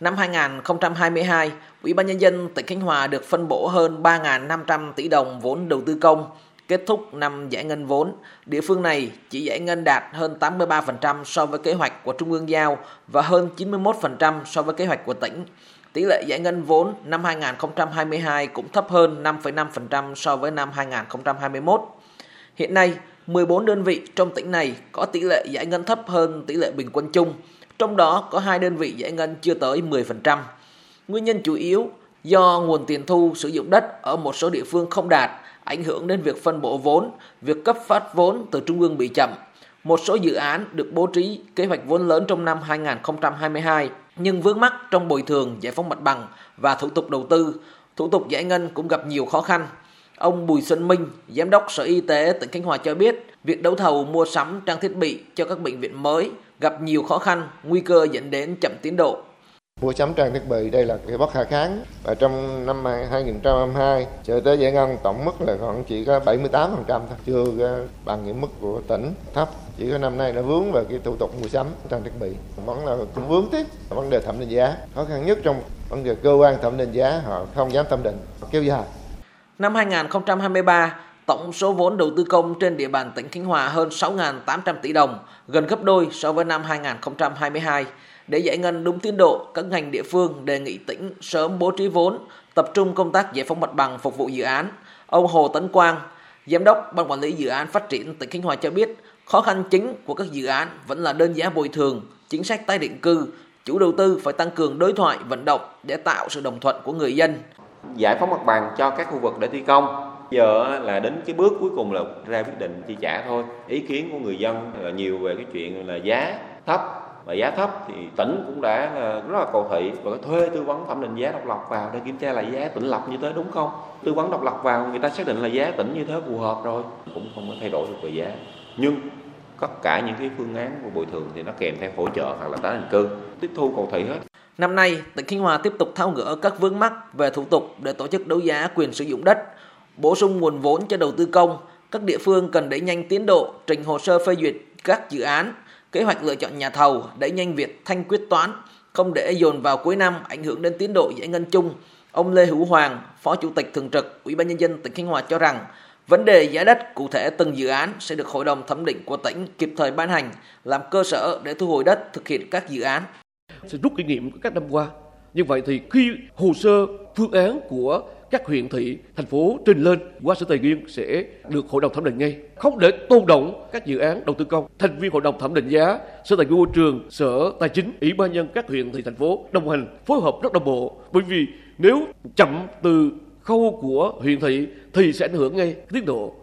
Năm 2022, Ủy ban Nhân dân tỉnh Khánh Hòa được phân bổ hơn 3.500 tỷ đồng vốn đầu tư công. Kết thúc năm giải ngân vốn, địa phương này chỉ giải ngân đạt hơn 83% so với kế hoạch của Trung ương giao và hơn 91% so với kế hoạch của tỉnh. Tỷ lệ giải ngân vốn năm 2022 cũng thấp hơn 5,5% so với năm 2021. Hiện nay, 14 đơn vị trong tỉnh này có tỷ lệ giải ngân thấp hơn tỷ lệ bình quân chung, trong đó có hai đơn vị giải ngân chưa tới 10%. Nguyên nhân chủ yếu do nguồn tiền thu sử dụng đất ở một số địa phương không đạt, ảnh hưởng đến việc phân bổ vốn, việc cấp phát vốn từ trung ương bị chậm. Một số dự án được bố trí kế hoạch vốn lớn trong năm 2022 nhưng vướng mắc trong bồi thường, giải phóng mặt bằng và thủ tục đầu tư, thủ tục giải ngân cũng gặp nhiều khó khăn. Ông Bùi Xuân Minh, Giám đốc Sở Y tế tỉnh Khánh Hòa cho biết, việc đấu thầu mua sắm trang thiết bị cho các bệnh viện mới gặp nhiều khó khăn, nguy cơ dẫn đến chậm tiến độ. Mua sắm trang thiết bị đây là cái bất khả kháng và trong năm 2022 Sở tế giải ngân tổng mức là khoảng chỉ có 78% thôi, chưa bằng những mức của tỉnh thấp. Chỉ có năm nay đã vướng về cái thủ tục mua sắm trang thiết bị. Vẫn là cũng vướng tiếp vấn đề thẩm định giá. Khó khăn nhất trong vấn đề cơ quan thẩm định giá họ không dám thẩm định kéo dài. Năm 2023, tổng số vốn đầu tư công trên địa bàn tỉnh Khánh Hòa hơn 6.800 tỷ đồng, gần gấp đôi so với năm 2022. Để giải ngân đúng tiến độ, các ngành địa phương đề nghị tỉnh sớm bố trí vốn, tập trung công tác giải phóng mặt bằng phục vụ dự án. Ông Hồ Tấn Quang, Giám đốc Ban Quản lý Dự án Phát triển tỉnh Khánh Hòa cho biết, khó khăn chính của các dự án vẫn là đơn giá bồi thường, chính sách tái định cư, chủ đầu tư phải tăng cường đối thoại vận động để tạo sự đồng thuận của người dân. Giải phóng mặt bằng cho các khu vực để thi công. Giờ là đến cái bước cuối cùng là ra quyết định chi trả thôi. Ý kiến của người dân là nhiều về cái chuyện là giá thấp. Và giá thấp thì tỉnh cũng đã ờ, rất là cầu thị và thuê tư vấn thẩm định giá độc lập vào để kiểm tra lại giá tỉnh lập như thế đúng không? Tư vấn độc lập vào người ta xác định là giá tỉnh như thế phù hợp rồi cũng không có thay đổi được về giá. Nhưng tất cả những cái phương án của bồi thường thì nó kèm theo hỗ trợ hoặc là tái định cư tiếp thu cầu thị hết. Năm nay, tỉnh Khánh Hòa tiếp tục tháo gỡ các vướng mắc về thủ tục để tổ chức đấu giá quyền sử dụng đất, bổ sung nguồn vốn cho đầu tư công. Các địa phương cần đẩy nhanh tiến độ trình hồ sơ phê duyệt các dự án, kế hoạch lựa chọn nhà thầu, đẩy nhanh việc thanh quyết toán, không để dồn vào cuối năm ảnh hưởng đến tiến độ giải ngân chung. Ông Lê Hữu Hoàng, Phó Chủ tịch Thường trực Ủy ban nhân dân tỉnh Khánh Hòa cho rằng, vấn đề giá đất cụ thể từng dự án sẽ được Hội đồng thẩm định của tỉnh kịp thời ban hành, làm cơ sở để thu hồi đất thực hiện các dự án. Sẽ rút kinh nghiệm các năm qua. Như vậy thì khi hồ sơ phương án của các huyện thị, thành phố trình lên qua sở tài nguyên sẽ được hội đồng thẩm định ngay. Không để tôn động các dự án đầu tư công. Thành viên hội đồng thẩm định giá, sở tài nguyên môi trường, sở tài chính, ủy ban nhân các huyện thị thành phố đồng hành phối hợp rất đồng bộ. Bởi vì nếu chậm từ khâu của huyện thị thì sẽ ảnh hưởng ngay tiến độ